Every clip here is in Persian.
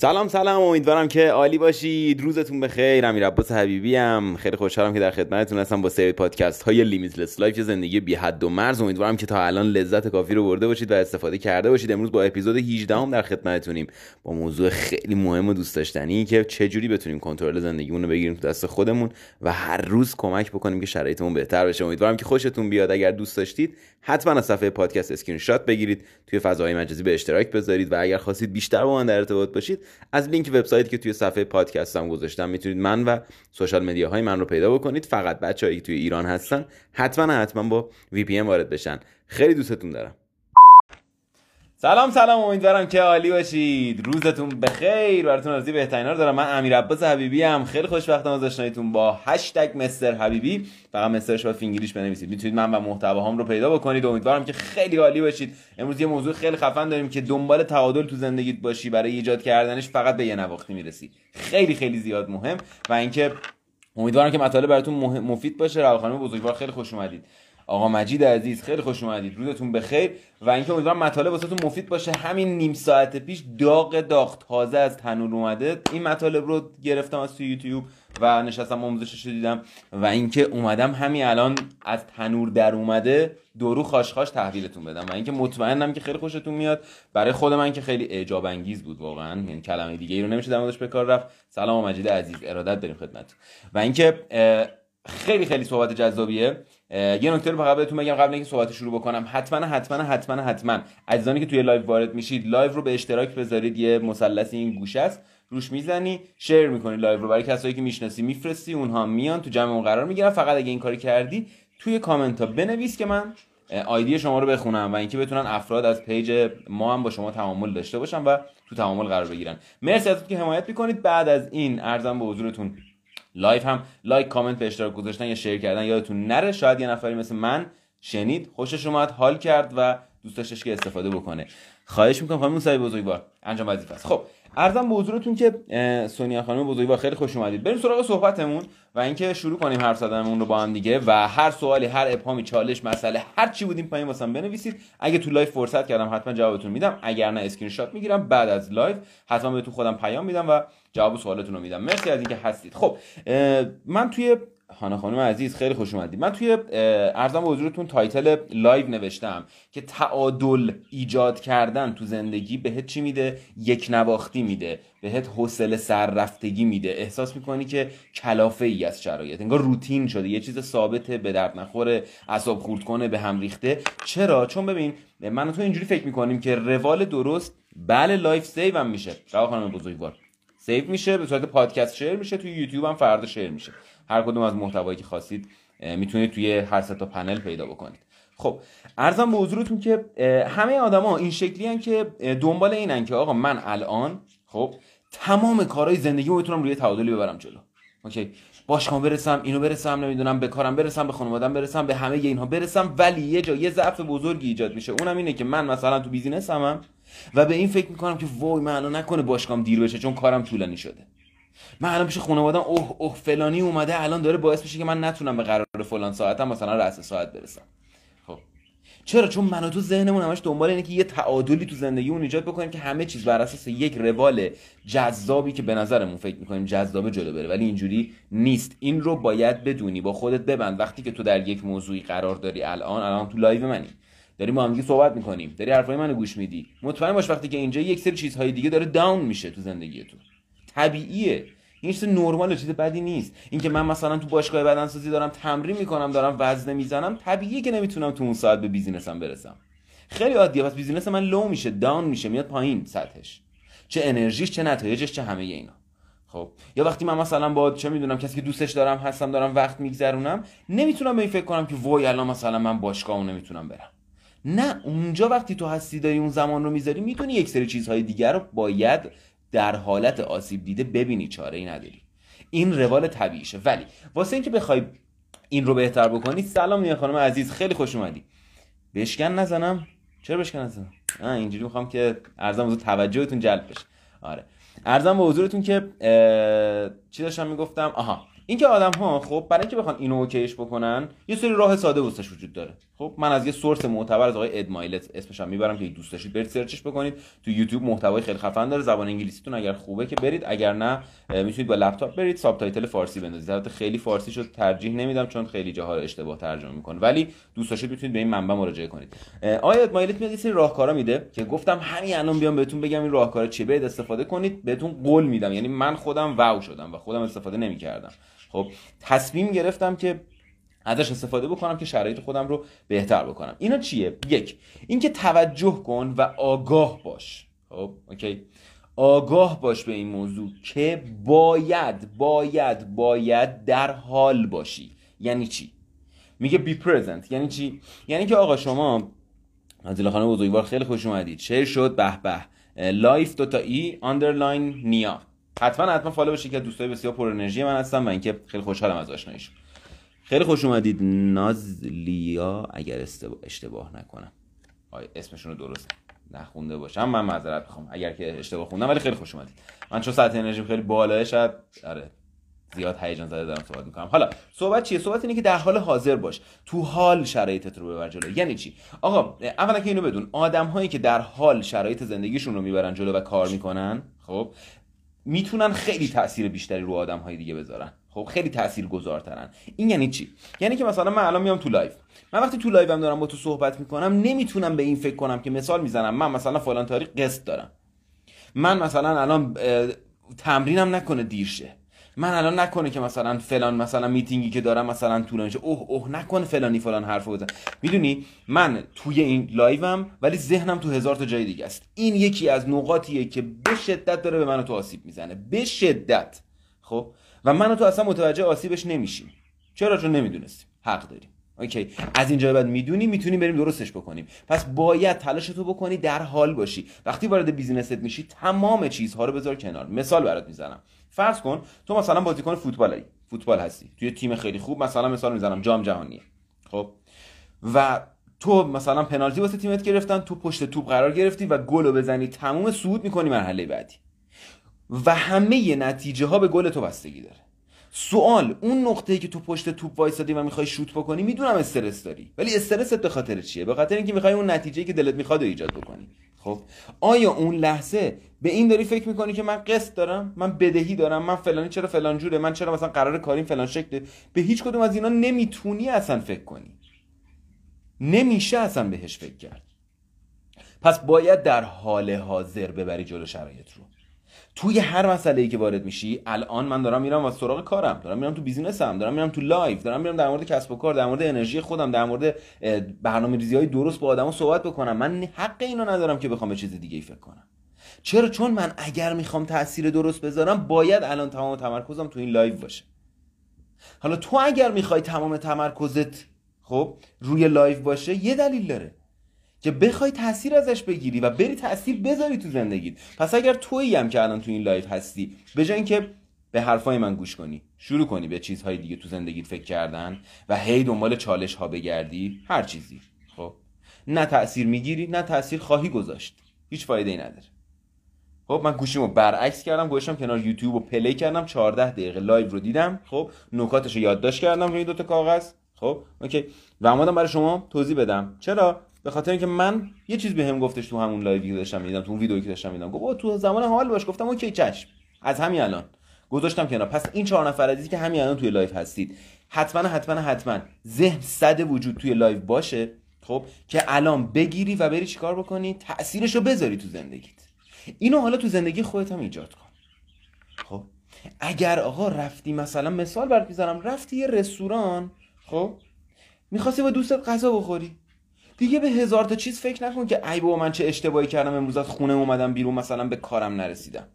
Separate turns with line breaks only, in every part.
سلام سلام. امیدوارم که عالی باشید. روزتون بخیر. امیر عباس حبیبی ام. خیلی خوشحالم که در خدمتتون هستم با سری پادکست های limitless life زندگی بی حد و مرز. امیدوارم که تا الان لذت کافی رو برده باشید و استفاده کرده باشید. امروز با اپیزود 18 ام در خدمتتونیم. با موضوع خیلی مهم و دوست داشتنی که چجوری بتونیم کنترل زندگیمون رو بگیریم تو دست خودمون و هر روز کمک بکنیم که شرایطمون بهتر بشه. امیدوارم که خوشتون بیاد. اگر دوست داشتید حتما از صفحه پادکست اسکرین شات بگیرید. توی فضای مجازی به اشتراک بذارید و اگر خواستید بیشتر با من در ارتباط باشید از لینک وبسایتی که توی صفحه پادکستم گذاشتم می‌تونید من و social media های من رو پیدا بکنید. فقط بچه‌ای که توی ایران هستن حتما حتما با VPN وارد بشن. خیلی دوستتون دارم. سلام سلام امیدوارم که عالی باشید. روزتون بخیر. براتون آرزوی بهترین رو دارم. من امیر عباس حبیبی ام خیلی خوشبختم از آشناییتون با هشتگ mister حبیبی. فقط mister ش با فینگلیش بنویسید. می‌تونید من و محتواهام رو پیدا بکنید. امیدوارم که خیلی عالی باشید. امروز یه موضوع خیلی خفن داریم که دنبال تعادل تو زندگیت باشی. برای ایجاد کردنش فقط به یکنواختی می‌رسی. خیلی خیلی زیاد مهم. و اینکه امیدوارم که مطالب براتون مفید باشه. رال خانم بزرگوار خیلی خوش اومدید. آقا مجید عزیز خیلی خوش اومدید. روزتون بخیر. و اینکه امیدوارم مطالب واسهتون مفید باشه. همین نیم ساعت پیش داغ داغ تازه از تنور اومده. این مطالب رو گرفتم از تو یوتیوب و نشستم آموزشش رو دیدم. و اینکه اومدم همین الان از تنور در اومده دورو خاش تحویلتون بدم. و اینکه مطمئنم که خیلی خوشتون میاد. برای خود من که خیلی اعجاب انگیز بود واقعا. یعنی کلمه دیگه ای رو نمیشه در به کار رفت. سلام مجید عزیز. ارادت داریم خدمت و اینکه خیلی خیلی صحبت جذابیه. یه نکته رو فقط بهتون بگم قبل اینکه صحبت شروع بکنم. حتما حتما حتما حتما. عزیزانی که توی live وارد میشید live رو به اشتراک بذارید. یه مثلث این گوشه است. روش می‌زنی share می‌کنی live رو. برای کسایی که می‌شناسی میفرستی اونها میان تو جمع قرار می‌گیرن. فقط اگه این کاری کردی توی کامنت ها بنویس که من ID شما رو بخونم و اینکه بتونن افراد از page ما هم با شما تعامل داشته باشن و تو تعامل قرار بگیرن. مرسی از اینکه حمایت می‌کنید. بعد از این عرضم به حضورتون. live هم like comment به اشتراک گذاشتن یا share کردن یادتون نره. شاید یه نفری مثل من شنید خوشش اومد حال کرد و دوست داشتش که استفاده بکنه. خواهش می‌کنم خانم موسوی بزرگوار انجام وظیفه خب عرضم به حضورتون که سونیا خانم بزرگوار خیلی خوش اومدید. بریم سراغ صحبتمون و اینکه شروع کنیم حرف زدنمون رو با هم دیگه و هر سوالی هر ابهامی چالش مسئله هر چی بودیم پایین واسم بنویسید. اگه تو live فرصت کردم حتما جوابتون میدم. اگر نه اسکرین شات می‌گیرم. بعد از live حتما بهتون خودم پیام میدم و جواب سوالتون رو میدم. مرسی از اینکه هستید. خب من توی هانا خانم عزیز خیلی خوش اومدید من توی عرضم به حضورتون title live نوشتم که تعادل ایجاد کردن تو زندگی بهت چی میده؟ یکنواختی میده. بهت حوصله سررفتگی میده. احساس می‌کنی که کلافه ای از شرایط. انگار روتین شده. یه چیز ثابته به درد نخوره اعصاب خورد کنه به هم ریخته. چرا؟ چون ببین من تو اینجوری فکر می‌کنیم که روال درست بله live save هم میشه. خانم بزرگوار. save میشه به صورت پادکست share میشه توی یوتیوب هم فردا share میشه. هر کدوم از محتوایی که خواستید می‌تونید توی هر تا پنل پیدا بکنید. خب عرضم به حضورتون که همه آدما این شکلی که دنبال اینن که آقا من الان خب تمام کارهای زندگی می‌تونم روی تعادلی ببرم جلو. okay؟ باشگاه برسم اینو برسم نمی‌دونم به کارم برسم به خانوادم برسم به همه اینها برسم ولی یه جا یه ضعف بزرگی ایجاد میشه. اونم اینه که من مثلا تو business م و به این فکر می‌کنم که وای من الان نکنه باشگاهم دیر بشه چون کارم طولانی شده. من الان پیش خانوادم اوه اوه فلانی اومده الان داره باعث میشه که من نتونم به قرار فلان ساعتم مثلا رأس ساعت برسم. خب. چرا؟ چون من و تو ذهنمون همش دنبال اینه که یه تعادلی تو زندگیمون ایجاد بکنیم که همه چیز بر اساس یک روال جذابی که به نظرمون فکر می‌کنیم جذابه جلو بره. ولی اینجوری نیست. این رو باید بدونی. با خودت ببند. وقتی که تو در یک موضوعی قرار داری الان الان تو live منی. داریم با هم صحبت می‌کنیم. داری حرفای منو گوش میدی. مطمئن باش وقتی که اینجا یک سری چیزهای دیگه داره down میشه تو زندگی تو طبیعیه. این چیز نرماله چیز بدی نیست. اینکه من مثلا تو باشگاه بدنسازی دارم تمرین می‌کنم دارم وزنه می‌زنم طبیعیه که نمی‌تونم تو اون ساعت به business م برسم. خیلی عادیه. پس business من low میشه down میشه میاد پایین سطحش. چه انرژیش چه نتایجش چه همه اینا. خب یا وقتی من مثلا با چه می‌دونم کسی که دوستش دارم هستم دارم وقت میگذرونم نمی‌تونم به این فکر کنم که وای الان مثلا من باشگاه نمی‌تونم برم. نه اونجا وقتی تو هستی داری اون زمان رو می‌ذاری می‌تونی یک سری چیزهای دیگر رو باید در حالت آسیب دیده ببینی چاره ای نداری. این روال طبیعیشه ولی واسه اینکه بخوای این رو بهتر بکنی سلام نیا خانم عزیز خیلی خوش اومدی. بشکن نزنم. چرا بشکن نزنم؟ اینجوری می‌خوام که ارزم حضور توجهتون جلب بشه. آره. ارزم به حضورتون که چی داشتم می‌گفتم؟ آها. اینکه آدم ها خب برای اینکه بخوان اینو اوکیش بکنن یه سری راه ساده واسش وجود داره. خب من از یه سورس معتبر از آقای ادمایلت اسمش هم می‌برم که دوست داشتید برید سرچش بکنید. تو یوتیوب محتوای خیلی خفن داره. زبان انگلیسیتون اگر خوبه که برید. اگر نه می‌تونید با لپتاپ برید. subtitle فارسی بندازید. البته خیلی فارسی شد ترجیح نمیدم چون خیلی جاها اشتباه ترجمه می‌کنه. ولی دوست داشتید می‌تونید به این منبع مراجعه کنید. آقای Ed Mylett میاد یه سری راهکارا میده که گفتم همین الان بیام بهتون بگم این راهکارا چیه. برید استفاده کنید. بهتون قول میدم. یعنی من خودم wow شدم و خودم استفاده نمی‌کردم. خب تصمیم گرفتم که ازش استفاده بکنم که شرایط خودم رو بهتر بکنم. اینا چیه؟ یک اینکه توجه کن و آگاه باش. خب اوکی. آگاه باش به این موضوع که باید باید باید در حال باشی. یعنی چی؟ میگه بی پرزنت یعنی چی؟ یعنی که آقا شما عزیز خانم بزرگوار خیلی خوش اومدید. شیر شد؟ به به. لایف دوتا ای آندرلاین نیا. حتما حتما فالو بشید که دوستای بسیار پر انرژی من هستم و اینکه خیلی خوشحالم از آشناییشون خیلی خوش اومدید. نازلیا اگر اشتباه نکنم. آیا اسمشون رو درست نخونده باشم. من معذرت می‌خوام. اگر که اشتباه خوندم ولی خیلی خوش اومدید. من چون سطح انرژی خیلی بالاه شاید آره زیاد هیجان زده دارم صحبت می‌کنم. حالا صحبت چیه؟ صحبت اینه که در حال حاضر باش. تو حال شرایطت رو ببر جلو. یعنی چی؟ آقا اولا که اینو بدون. آدم هایی که در حال شرایط زندگیشون رو می‌برن جلو و کار می‌کنن خب می‌تونن خیلی تاثیر بیشتری رو آدم های دیگه بذارن. خب خیلی تاثیر گذارترن این یعنی چی؟ یعنی که مثلا من الان میام تو live. من وقتی تو live م دارم با تو صحبت می‌کنم نمی‌تونم به این فکر کنم که مثال می‌زنم. من مثلا فلان تاریخ قسط دارم. من مثلا الان تمرینم نکنه دیر شه من الان نکنه که مثلا فلان مثلا میتینگی که دارم مثلا طولانی اوه اوه نکنه فلانی فلان حرف بزن. می‌دونی؟ من توی این live م ولی ذهنم تو هزار تا جای دیگه است. این یکی از نقاطیه که به شدت داره به منو تو آسیب می‌زنه. به شدت. خب؟ و منو تو اصلا متوجه آسیبش نمیشیم. چرا؟ چون نمی‌دونستیم. حق داریم. okay از اینجا بعد می‌دونی می‌تونی بریم درستش بکنیم. پس باید تلاش تو بکنی در حال باشی. وقتی وارد business ت میشی تمام چیزها رو بذار کنار. مثال برات می‌زنم. فرض کن تو مثلا بازیکن فوتبالی فوتبال هستی. توی تیم خیلی خوب مثلا مثال می‌زنم. جام جهانیه خب. و تو مثلا پنالتی واسه تیمت گرفتن تو پشت توپ قرار گرفتی و گل رو بزنی. تموم صعود می‌کنی مرحله بعدی. و همه نتیجه ها به گل تو بستگی داره. سوال اون نقطه‌ای که تو پشت توپ وایسادی و می‌خوای شوت بکنی می‌دونم استرس داری. ولی استرست به خاطر چیه؟ به خاطر اینکه می‌خوای اون نتیجه‌ای که دلت می‌خواد ایجاد بکنی. خب آیا اون لحظه به این داری فکر می‌کنی که من قسط دارم من بدهی دارم من فلانی چرا فلان جوره من چرا مثلا قرار کاریم فلان شکله؟ به هیچ کدوم از اینا نمی‌تونی اصلا فکر کنی. نمیشه اصلا بهش فکر کرد. پس باید در حال حاضر ببری جلو شرایط رو. توی هر مسئله ای که وارد میشی الان من دارم میرم و سراغ کارم. دارم میرم تو business م دارم میرم تو live دارم میرم در مورد کسب و کار در مورد انرژی خودم در مورد برنامه ریزی های درست با آدما صحبت بکنم. من حق اینو ندارم که بخوام به چیز دیگه ای فکر کنم. چرا؟ چون من اگر می‌خوام تاثیر درست بذارم باید الان تمام تمرکزم تو این live باشه. حالا تو اگر می‌خوای تمام تمرکزت خب روی live باشه یه دلیل داره. که بخوای تاثیر ازش بگیری و بری تاثیر بذاری تو زندگیت. پس اگر تویی هم که الان تو این live هستی به جای اینکه به حرفای من گوش کنی شروع کنی به چیزهای دیگه تو زندگیت فکر کردن و هی دنبال چالش ها بگردی هر چیزی خب؟ نه تاثیر می‌گیری نه تاثیر خواهی گذاشت. هیچ فایده ای نداره. خب من گوشیمو برعکس کردم گوشم کنار یوتیوب و play کردم 14 دقیقه live رو دیدم خب؟ نکاتش رو یادداشت کردم روی دو تا کاغذ خب؟ okay. و اومدم برای شما توضیح بدم. چرا؟ به خاطر اینکه من یه چیز بهم به گفتش تو همون live ی که داشتم می‌دیدم تو اون ویدیویی که داشتم می‌دیدم. گفت تو زمان حال باش. گفتم okay چشم. از همین الان. گذاشتم کنار. پس این چهار نفر عزیزی که همین الان توی live هستید. حتما حتما حتما ذهن صد وجود توی live باشه خب که الان بگیری و بری چیکار بکنی؟ تاثیرش رو بذاری تو زندگیت. اینو حالا تو زندگی خودت هم ایجاد کن. خب؟ اگر آقا رفتی مثلا مثال برات می‌ذارم رفتی یه رستوران خب می‌خواستی با دوستت غذا بخوری. دیگه به هزار تا چیز فکر نکن که ای بابا من چه اشتباهی کردم امروز از خونه اومدم بیرون مثلا به کارم نرسیدم.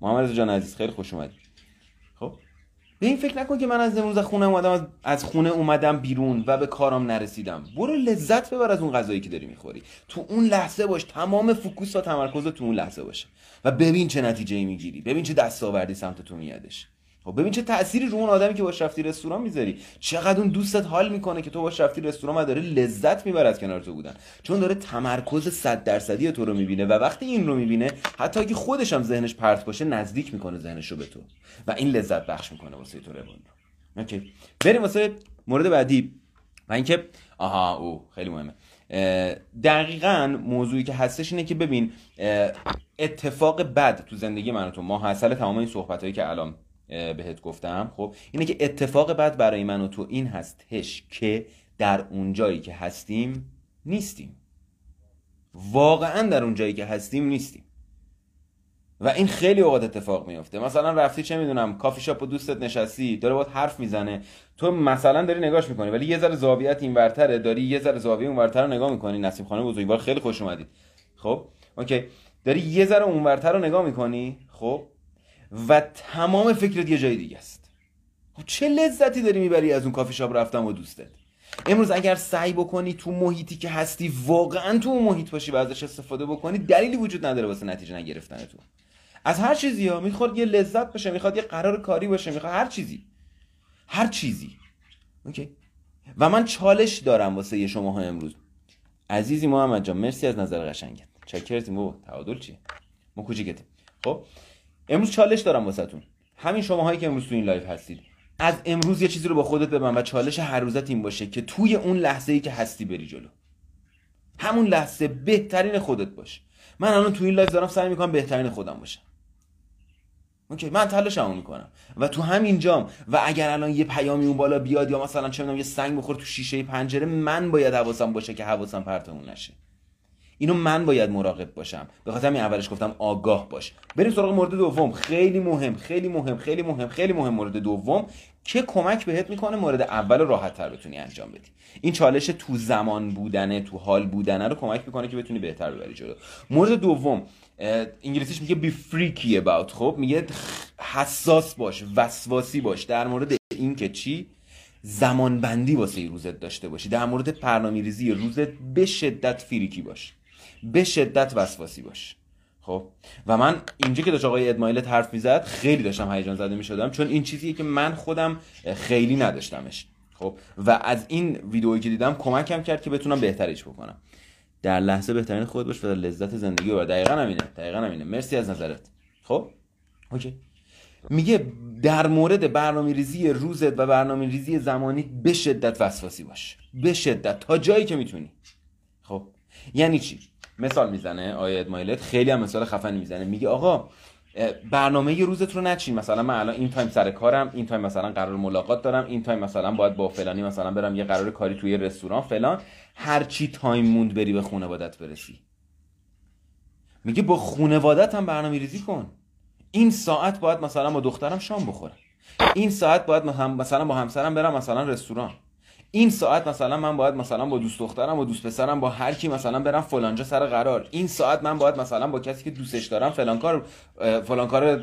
محمد جان عزیز خیلی خوش اومدی. خب. به این فکر نکن که من از امروز از خونه اومدم از خونه اومدم بیرون و به کارم نرسیدم. برو لذت ببر از اون غذایی که داری می‌خوری. تو اون لحظه باش. تمام فوکوس و تمرکز تو اون لحظه باشه. و ببین چه نتیجه می‌گیری. ببین چه دستاوردی سمت تو میادش. خب ببین چه تأثیری رو اون آدمی که باش رفتی رستوران می‌ذاری. چقدر اون دوستت حال می‌کنه که تو باش رفتی رستوران و داره لذت می‌بره از کنار تو بودن. چون داره تمرکز 100 درصدی تو رو می‌بینه و وقتی این رو می‌بینه حتی اگه خودش هم ذهنش پرت باشه نزدیک می‌کنه ذهنش رو به تو و این لذت بخش می‌کنه واسه تو رو. اوکی. بریم واسه مورد بعدی. و اینکه آها او خیلی مهمه. دقیقا موضوعی که هستش اینه که ببین اتفاق بد تو زندگی من و تو ما حاصل تمام این صحبت هایی که الان بهت گفتم. خب اینه که اتفاق بد برای من و تو این هستش که در اون جایی که هستیم نیستیم. واقعا در اون جایی که هستیم نیستیم. و این خیلی اوقات اتفاق میفته مثلا رفتی چه می‌دونم کافی شاپ و دوستت نشستی داره باید حرف می‌زنه. تو مثلا داری نگاش می‌کنی ولی یه ذره زاویت این ورتره داری یه ذره زاویه اون ورتر رو نگاه می‌کنی. نسیم خانه بزرگوار خیلی خوش اومدید خب okay. داری یه ذره اون ورتر رو نگاه می‌کنی خب؟ و تمام فکرت یه جای دیگه است. خب چه لذتی داری می‌بری از اون کافی شاپ رفتن با دوستت؟ امروز اگر سعی بکنی تو محیطی که هستی واقعا تو اون محیط باشی و ازش استفاده بکنی دلیلی وجود نداره واسه نتیجه نگرفتن تو از هر چیزی ها می‌خواد یه لذت باشه می‌خواد یه قرار کاری باشه می‌خواد هر چیزی. هر چیزی. okay؟ و من چالش دارم واسه شما ها امروز. عزیزی محمد جان مرسی از نظر قشنگت. چاکرتیم بابا. تعادل چیه؟ ما کوچیکتیم. خب؟ امروز چالش دارم واسهتون. همین شما هایی که امروز تو این live هستید. از امروز یه چیزی رو با خودت ببند و چالش هر روزت این باشه که توی اون لحظه ای که هستی بری جلو. همون لحظه بهترین خودت باش. من الان تو این live دارم سعی می‌کنم بهترین خودم باشم. okay من تلاشمو می‌کنم. و تو همین جام و اگر الان یه پیامی اون بالا بیاد یا مثلا چه یه سنگ بخور تو شیشه پنجره من باید حواسم باشه که حواسم پرتمون نشه. اینو من باید مراقب باشم. به خاطر همین اولش گفتم آگاه باش. بریم سراغ مورد دوم. خیلی مهم خیلی مهم خیلی مهم خیلی مهم مورد دوم. که کمک بهت می‌کنه مورد اول راحت تر بتونی انجام بدی. این چالش تو زمان بودنه تو حال بودنه رو کمک می‌کنه که بتونی بهتر ببری جلو. مورد دوم انگلیسیش میگه بی فریکی about. خب میگه حساس باش وسواسی باش. در مورد این که چی؟ زمان بندی واسه روزت داشته باشی. در مورد برنامه ریزی روزت به شدت فریکی باش. به شدت وسواسی باش. خب؟ و من اینجا که داشت آقای ادمایلت حرف می‌زد خیلی داشتم هیجان زده می‌شدم چون این چیزیه که من خودم خیلی نداشتمش. خب؟ و از این ویدئویی که دیدم کمکم کرد که بتونم بهترش بکنم. در لحظه بهترین خود باش و در لذت زندگی و دقیقا همینه دقیقا همینه. مرسی از نظرت. خب؟ okay. میگه در مورد برنامه ریزی روزت و برنامه ریزی زمانی به شدت وسواسی باش. به شدت. تا جایی که می‌تونی. خب؟ یعنی چی؟ مثال می‌زنه آقای مایلت خیلی هم مثال خفن می‌زنه. میگه آقا برنامه یه روزت رو نچین. مثلا من الان این time سر کارم این time مثلا قرار ملاقات دارم این time مثلا باید با فلانی مثلا برم یه قرار کاری توی رستوران فلان. هر چی تایم موند بری به خانوادت برسی. میگه با خانوادت هم برنامه ریزی کن. این ساعت باید مثلا با دخترم شام بخورم. این ساعت باید مثلا با همسرم برم مثلا رستوران. این ساعت مثلا من باید مثلا با دوست دخترم و دوست پسرم با هر کی مثلا برم فلانجا سر قرار. این ساعت من باید مثلا با کسی که دوستش دارم فلان کار فلان کار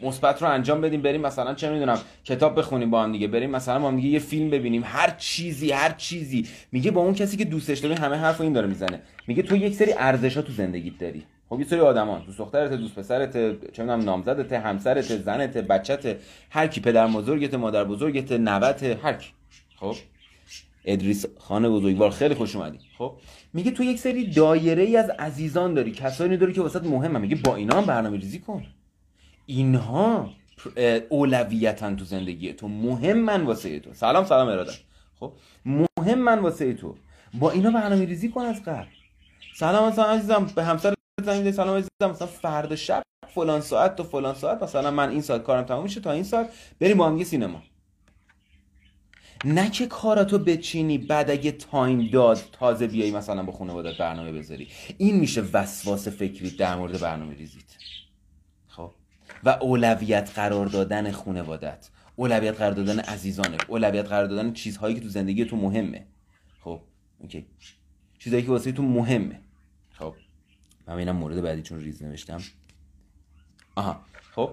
مثبت رو انجام بدیم بریم مثلا چه می‌دونم کتاب بخونیم با هم دیگه بریم مثلا با هم دیگه یه فیلم ببینیم. هر چیزی هر چیزی. میگه با اون کسی که دوستش داری همه حرف این داره می‌زنه. میگه تو یک سری ارزش ها تو زندگیت داری. خب یه سری آدمان دوست دخترت دوست پسرت چه می‌دونم نامزدت همسرت زنت بچت هر کی پدر بزرگت مادر بزرگت نوت هر کی. خب. ادریس خانه بزرگوار خیلی خوش اومدی. خب. میگه تو یک سری دایره ای از عزیزان داری کسانی داری که واسط مهمه میگه با اینا هم برنامه ریزی کن. اینها اولویتن تو زندگی تو. مهمن واسه تو. سلام سلام اراده. خب. مهمن واسه تو. با اینا برنامه ریزی کن از قبل. سلام مثلا عزیزم به همسر زنگ سلام عزیزم مثلا فردا شب فلان ساعت تو فلان ساعت مثلا من این ساعت کارم تموم میشه تا این ساعت بریم با هم سینما. نه که کاراتو بچینی بعد اگه تایم داد تازه بیای مثلا با خانوادت برنامه بذاری. این میشه وسواس فکری در مورد برنامه ریزیت. خب؟ و اولویت قرار دادن خانوادت اولویت قرار دادن عزیزانت. اولویت قرار دادن چیزهایی که تو زندگی تو مهمه. خب؟ okay. چیزهایی که واسه تو مهمه. خب؟ من اینم مورد بعدی چون ریز نوشتم. آها. خب؟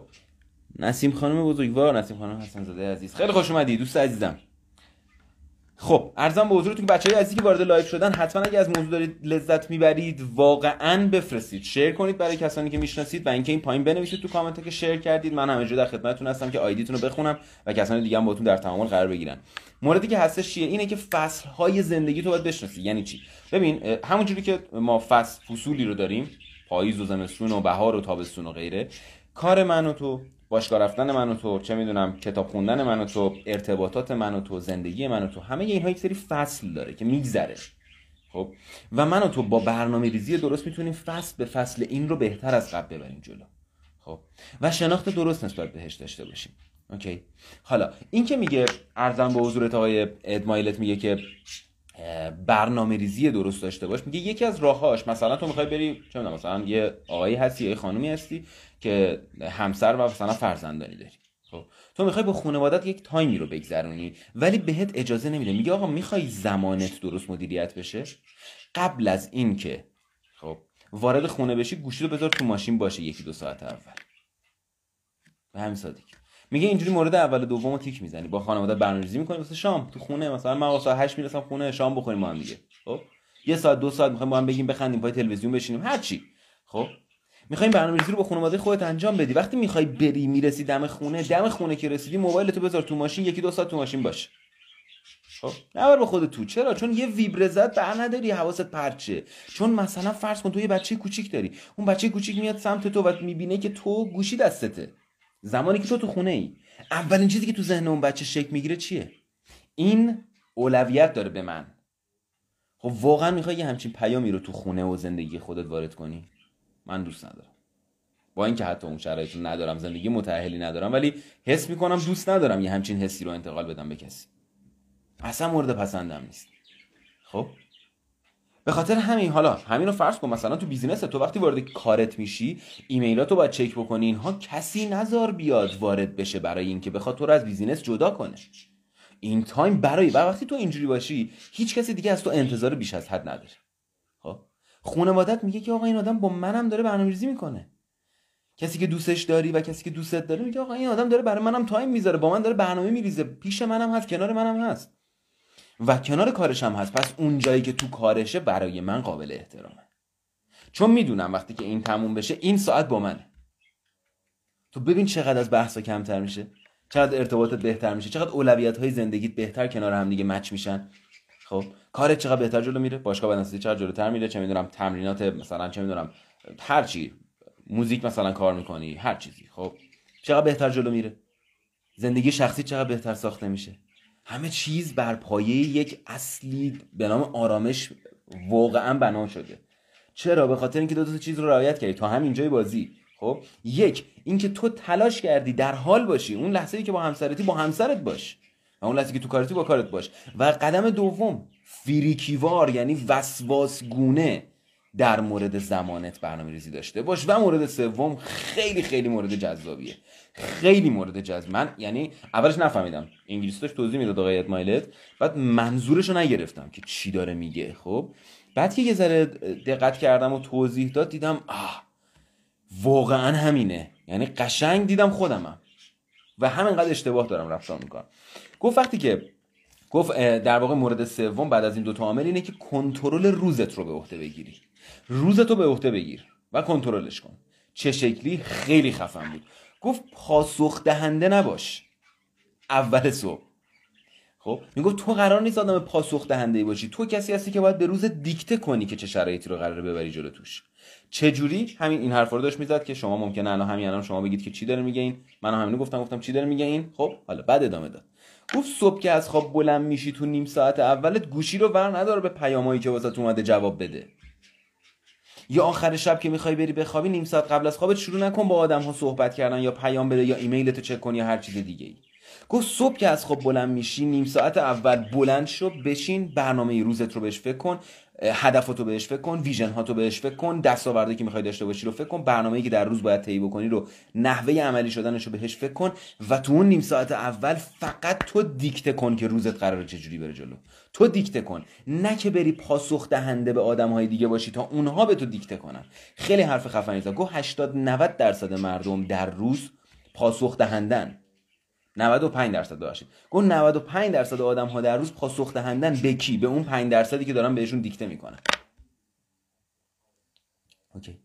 نسیم خانم بزرگوار نسیم خانم حسن زاده عزیز. خیلی خوش اومدی دوست عزیزم. خب عرضم به حضورتون که بچهای عزیزی که وارد live شدن حتما اگه از موضوع دارید لذت می‌برید واقعا بفرستید. share کنید برای کسانی که می‌شناسید و اینکه این پایین بنویسید تو کامنت که share کردید. من همه در خدمتتون هستم که ID تون رو بخونم و کسانی دیگه هم باتون در تعامل قرار بگیرن. موردی که هستش چیه؟ اینه که فصل های زندگی تو باید بشناسی یعنی چی؟ ببین همونجوری که ما فصل فصولی رو داریم پاییز و زمستون و بهار و تابستون و غیره کار من و تو باشگاه رفتن من و تو چه می‌دونم کتاب خوندن من و تو ارتباطات من و تو زندگی من و تو همه اینها یک سری فصل داره که میگذره. خب؟ و من و تو با برنامه ریزی درست می‌تونیم فصل به فصل این رو بهتر از قبل ببریم جلو. خب؟ و شناخت درست نسبت بهش داشته باشیم. اوکی؟ حالا این که میگه ارزم به حضورت آقای ادمایلت میگه که برنامه ریزی درست داشته باش میگه یکی از راهاش مثلا تو می‌خوای بری چه مثلا یه آقایی هستی یه خانومی هستی که همسر و مثلا فرزندانی داری. خب تو می‌خوای با خانوادت یک تایمی رو بگذرونی ولی بهت اجازه نمیده. میگه آقا می‌خوای زمانت درست مدیریت بشه؟ قبل از این که خب وارد خونه بشی گوشی رو بذار تو ماشین باشه یکی دو ساعت اول. به همین سادگی. میگه اینجوری مورد اول دومو تیک می‌زنی. با خانواده برنامه‌ریزی می‌کنی واسه شام. تو خونه مثلا من واسه 8 می‌رسم خونه شام بخوریم ما هم دیگه. خب یه ساعت دو ساعت می‌خوایم با هم بگیم بخندیم پای تلویزیون بشینیم هر چی خب می‌خوایم برنامه‌ریزی رو با خانواده خودت انجام بدی. وقتی می‌خوای بری می‌رسی دم خونه دم خونه که رسیدی موبایل تو بذار تو ماشین یکی دو ساعت تو ماشین باشه خب؟ نبر به خودت تو. چرا؟ چون یه ویبره زد بر نداری حواست پرچه. چون مثلا فرض کن تو یه بچه کوچیک داری. اون بچه کوچیک میاد سمت تو و می‌بینه که تو گوشی دستته. زمانی که تو تو خونه ای. اولین چیزی که تو ذهن اون بچه شکل می‌گیره چیه؟ این اولویت داره به من. خب واقعا می‌خوای یه همچین پیامی رو تو خونه و زندگی خودت وارد کنی؟ من دوست ندارم. با اینکه حتی اون شرایط رو ندارم زندگی متأهلی ندارم ولی حس می‌کنم دوست ندارم یه همچین حسی رو انتقال بدم به کسی. اصلا مورد پسندم نیست. خب؟ به خاطر همین حالا همین رو فرض کن مثلا تو business تو وقتی وارد کارت میشی ایمیلاتو باید چک بکنی اینها کسی نزار بیاد وارد بشه برای اینکه بخواد تو رو از business جدا کنه. این time برای و وقتی تو اینجوری باشی هیچ کسی دیگه از تو انتظار بیش از حد نداره. خانوادت میگه که آقا این آدم با منم داره برنامه‌ریزی می‌کنه. کسی که دوستش داری و کسی که دوستت داره میگه آقا این آدم داره برای منم تایم می‌ذاره با من داره برنامه میریزه. پیش منم هست کنار منم هست. و کنار کارش هم هست. پس اون جایی که تو کارشه برای من قابل احترامه. چون می‌دونم وقتی که این تموم بشه این ساعت با منه. تو ببین چقدر از بحثا کمتر میشه. چقدر ارتباطت بهتر میشه. چقدر اولویت های زندگیت بهتر کنار هم دیگه مچ میشن. خب؟ کارت چقدر بهتر جلو میره؟ باشگاه بدنسازی چقدر جلوتر میره؟ چه می‌دونم تمرینات مثلا چه می‌دونم هر چی. موزیک مثلا کار می‌کنی هر چیزی. خب چقدر بهتر جلو میره؟ زندگی شخصی چقدر بهتر ساخته میشه؟ همه چیز بر پایه یک اصلی به نام آرامش واقعا بنا شده. چرا؟ به خاطر اینکه دو تا چیز رو رعایت کردی. تا همینجای بازی. خب یک اینکه تو تلاش کردی در حال باشی. اون لحظه ای که با همسرتی با همسرت باش. و اون لحظه که تو کارتی با کارت باش. و قدم دوم فریکیوار یعنی وسواس گونه در مورد زمانت برنامه ریزی داشته باش. و مورد سوم خیلی خیلی مورد جذابیه. خیلی مورد جذب. من یعنی اولش نفهمیدم. انگلیسی داشت توضیح می‌داد آقای ادمایلت بعد منظورش رو نگرفتم که چی داره میگه خب؟ بعد که یه ذره دقت کردم و توضیح داد دیدم آه واقعا همینه. یعنی قشنگ دیدم خودمم. و همینقدر اشتباه دارم رفتار می‌کنم. گفت وقتی که گفت در واقع مورد سوم بعد از این دوتا عامل اینه که کنترل روزت رو به عهده بگیری. روزت رو به عهده بگیر و کنترلش کن. چه شکلی؟ خیلی خفن بود. گفت پاسخ دهنده نباش. اول صبح. خب می‌گفت تو قرار نیست آدم پاسخ دهنده باشی. تو کسی هستی که باید به روز دیکته کنی که چه شرایطی رو قراره ببری جلو توش. چه جوری همین این حرفا رو داشت می‌زد که شما ممکنه الان همین الان شما بگید که چی داره میگه این؟ من همینو گفتم گفتم چی داره میگه این؟ خب حالا بعد ادامه داد. گفت صبح که از خواب بلند میشی تو نیم ساعت اولت گوشی رو ور نداره به پیامایی که واسه اومده جواب بده. یا آخر شب که می‌خوای بری بخوابی نیم ساعت قبل از خوابت شروع نکن با آدم ها صحبت کردن یا پیام بده یا ایمیلتو چک کن یا هر چیز دیگه ای گفت صبح که از خواب بلند میشی نیم ساعت اول بلند شو بشین برنامه روزت رو بهش فکر کن هدفتو بهش فکر کن ویژن هاتو بهش فکر کن دستاوردی که می‌خوای داشته باشی رو فکر کن برنامه‌ای که در روز باید طی بکنی رو نحوه عملی شدنش رو بهش فکر کن و تو اون نیم ساعت اول فقط تو دیکته کن که روزت قراره چجوری بره جلو. تو دیکته کن. نه که بری پاسخ دهنده به آدم دیگه باشی تا اونها به تو دیکته کنن. خیلی حرف خفنی زد. گفت 80 90 درصد مردم در روز پاسخ دهندن. 95 درصد ببخشید گفت 95 درصد آدم ها در روز پاسخ دهندن به کی؟ به اون 5 درصدی که دارن بهشون دیکته می‌کنن. اوکی.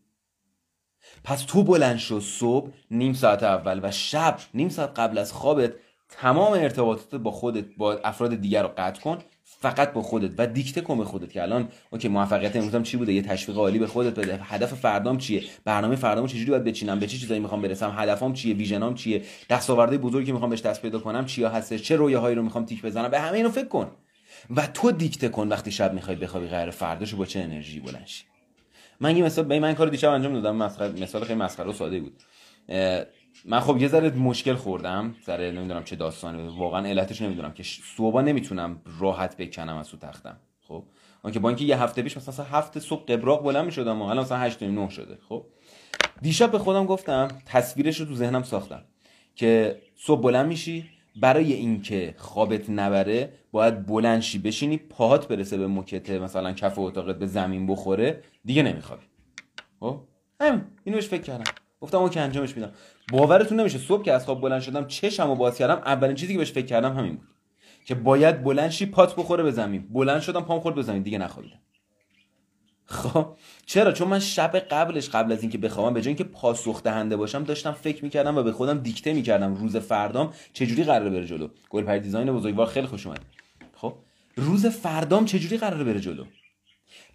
پس تو بلند شو صبح نیم ساعت اول و شب نیم ساعت قبل از خوابت تمام ارتباطات با خودت با افراد دیگر رو قطع کن. فقط با خودت و دیکته کن به خودت که الان اوکی موفقیت امروزم چی بوده؟ یه تشویق عالی به خودت بده. هدف فردام چیه؟ برنامه فردامو چجوری باید بچینم؟ به چه چی چیزایی می‌خوام برسم؟ هدفام چیه؟ ویژنام چیه؟ دستاوردهای بزرگی که می‌خوام بهش دست پیدا کنم چیا هستش؟ چه رویاهایی رو می‌خوام تیک بزنم؟ به همه اینو فکر کن. و تو دیکته کن وقتی شب می‌خوای بخوابی قرار فرداشو با چه انرژی بلند من یه مثال به من کار دیشب انجام دادم مثال خیلی مسخره و ساده بود. من خب یه ذره مشکل خوردم سر نمی‌دونم چه داستانی واقعا علتش نمی‌دونم که صبح نمی‌تونم راحت بکنم از تو تختم خب؟ که با اینکه یه هفته پیش مثلا هفته صبح قبراق بلند می‌شدم الان مثلا 8 9 شده خب؟ دیشب به خودم گفتم تصویرش رو تو ذهنم ساختم که صبح بلند میشی برای اینکه خوابت نبره باید بلند شی بشینی پاهات برسه به موکته مثلا کف اتاقت به زمین بخوره دیگه نمیخوابی خب؟ همین اینو فکر کردم. گفتم اوکی انجامش میدم. باورتون نمیشه صبح که از خواب بلند شدم چشمو باز کردم اولین چیزی که بهش فکر کردم همین بود. که باید بلند شی پات بخوره به زمین. بلند شدم پام خورد به زمین دیگه نخوابیدم. خب چرا؟ چون من شب قبلش قبل از اینکه بخوابم به جای اینکه پاسخ دهنده باشم داشتم فکر می‌کردم و به خودم دیکته می‌کردم روز فردام چجوری قراره بره جلو. گل پر دیزاین بزرگوار خیلی خوش اومد. خب روز فردام چجوری قراره بره جلو؟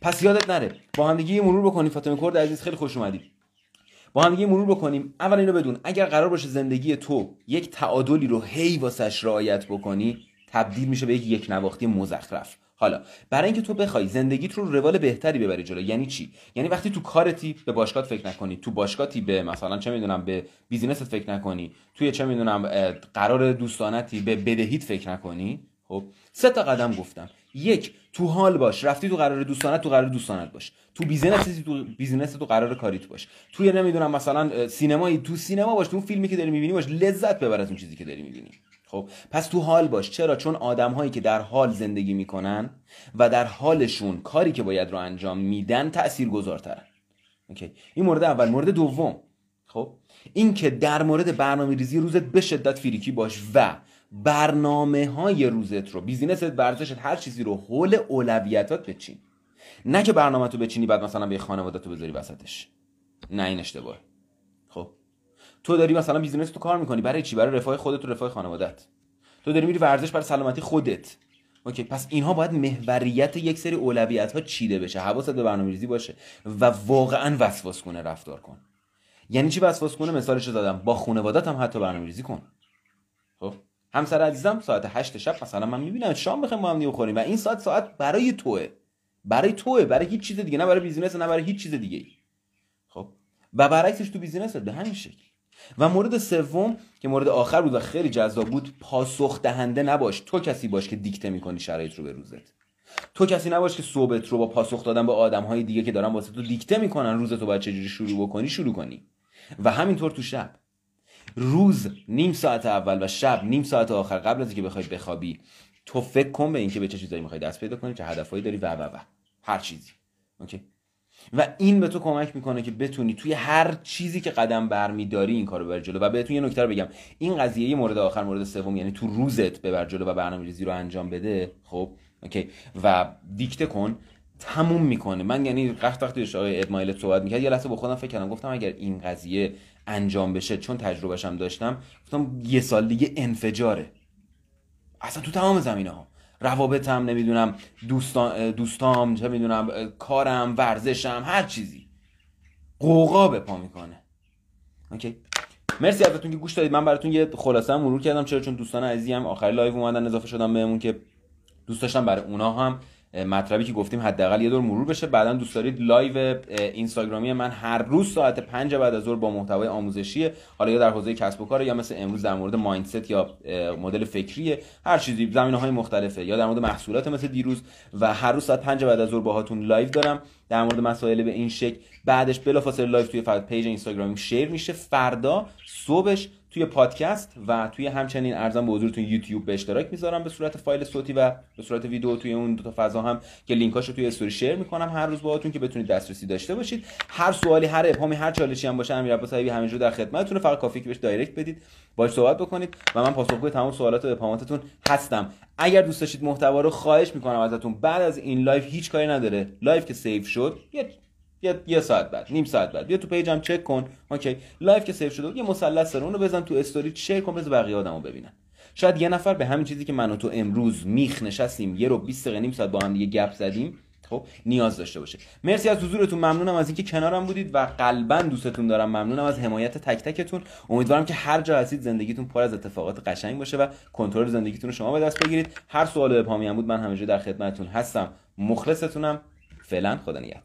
پس یادت نره با هم دیگه مرور بکنیم فاطمه کرد عزیز خیلی خوش اومدی. با هم دیگه مرور بکنیم. اول اینو بدون. اگر قرار باشه زندگی تو یک تعادلی رو هی واسش رعایت بکنی تبدیل میشه به یک یک نواختی مزخرف. حالا برای اینکه تو بخوای زندگیت رو روال بهتری ببری جلو یعنی چی؟ یعنی وقتی تو کارتی به باشگاه فکر نکنی تو باشگاهی به مثلا چه می‌دونم به بیزینست فکر نکنی توی چه می‌دونم قرار دوستانتی به بدهیت فکر نکنی خب سه تا قدم گفتم. یک تو حال باش رفتی تو قرار دوستانت تو قرار دوستانت باش. تو business تو business تو قرار کاریت باش. توی نمی‌دونم مثلا سینمایی تو سینما باش تو فیلمی که داری می‌بینی باش لذت ببر از اون چیزی که داری می‌بینی. خب؟ پس تو حال باش. چرا؟ چون آدم هایی که در حال زندگی می‌کنن و در حالشون کاری که باید رو انجام میدن تأثیر گذارترن okay؟ این مورد اول. مورد دوم. خب؟ این که در مورد برنامه ریزی روزت به شدت freaky باش و برنامه های روزت رو business ت ورزشت هر چیزی رو حول اولویتات بچین. نه که برنامه تو بچینی بعد مثلا به خانواده تو بذاری وسطش. نه این اشتباه خب. تو داری مثلا business تو کار می‌کنی. برای چی؟ برای رفاه خودت و رفاه خانوادت تو داری میری ورزش برای سلامتی خودت. okay پس اینها باید محوریت یک سری اولویت ها چیده بشه. حواست به برنامه‌ریزی باشه و واقعا وسواس گونه رفتار کن. یعنی چی وسواس کنه مثالش دادم با خانوادت هم حتی برنامه‌ریزی کن. خب. همسر عزیزم ساعت 8 شب مثلا من می‌بینم شام بخوایم با هم بخوریم. و این ساعت ساعت برای توه. برای توه برای هیچ چیز دیگه نه برای business نه برای هیچ چیز دیگه خب؟ و برعکسش تو business به همین شکل. و مورد سوم که مورد آخر بود و خیلی جذاب بود پاسخ دهنده نباش. تو کسی باش که دیکته می‌کنی شرایط رو به روزت. تو کسی نباش که صحبت رو با پاسخ دادن به آدم های دیگه که دارن واسه تو دیکته می‌کنن روزت رو باید چجوری شروع بکنی شروع کنی. و همینطور تو شب. روز نیم ساعت اول و شب نیم ساعت آخر قبل از اینکه بخوای بخوابی تو فکر کن به اینکه به چه چیزایی می‌خوای دست پیدا کنی چه هدفهایی داری و و و. هر چیزی. okay؟ و این به تو کمک می‌کنه که بتونی توی هر چیزی که قدم برمیداری این کارو ببری جلو. و بهتون یه نکته رو بگم. این قضیه یه مورد آخر مورد سوم یعنی تو روزت ببر جلو و برنامه‌ریزی رو انجام بده خب؟ okay؟ و دیکته کن. تموم می‌کنه. من یعنی وقت وقتی آقای Ed Mylett صحبت می‌کرد یه لحظه با خودم فکر کردم گفتم اگر این قضیه انجام بشه چون تجربهشم هم داشتم گفتم یه سال دیگه انفجاره. اصلا تو تمام زمینه ها. روابطم نمی‌دونم دوستان دوستام چه می‌دونم کارم ورزشم هر چیزی. قوقا به پا می‌کنه. okay؟ مرسی ازتون که گوش دادید. من براتون یه خلاصه مرور کردم. چرا؟ چون دوستان عزیزی هم آخر live اومدن. اضافه شدم بهمون که دوست داشتم برای اونا هم مطلبی که گفتیم حداقل یه دور مرور بشه. بعدا دوست دارید live اینستاگرامی من هر روز ساعت 5 بعد از ظهر با محتوای آموزشی حالا یا در حوزه کسب و کار یا مثل امروز در مورد mindset یا مدل فکری هر چیزی زمینه های مختلفه یا در مورد محصولات مثل دیروز و هر روز ساعت 5 بعد از ظهر باهاتون live دارم. در مورد مسائل به این شکل بعدش بلافاصله live توی page اینستاگرامی share میشه. فردا صبحش توی پادکست و توی همچنین عرضم به حضورتون یوتیوب به اشتراک می‌ذارم به صورت فایل صوتی و به صورت ویدیو توی اون دو تا فضا هم که لینکاشو توی story share می‌کنم هر روز باهاتون که بتونید دسترسی داشته باشید. هر سوالی هر ابهامی هر چالشی هم باشه امیر عباس حبیبی همینجور در خدمتتون فقط کافی که بهش direct بدید باش صحبت بکنید و من پاسخگوی تمام سوالات و ابهاماتتون هستم. اگر دوست داشتید محتوا رو خواهش می‌کنم ازتون. بعد از این live هیچ کاری نداره. live که save شد یه یه ساعت بعد نیم ساعت بعد. بیا تو page م چک کن. okay. live که save شده یه مثلث داره اونو بزن تو story share کن بذار بقیه آدمو ببینن. شاید یه نفر به همین چیزی که من و تو امروز میخ نشستیم یه رو 20 دقیقه نیم ساعت با هم دیگه گپ زدیم خب نیاز داشته باشه. مرسی از حضورتون ممنونم از اینکه کنارم بودید و قلبا دوستتون دارم. ممنونم از حمایت تک تکتون. امیدوارم که هر جا هستید زندگیتون پر از اتفاقات قشنگ باشه و کنترل زندگیتون رو شما به دست بگیرید. هر سوال به پامی بود من همیشه در خدمتتون هستم. مخلصتونم. فعلا خدا نگهدار.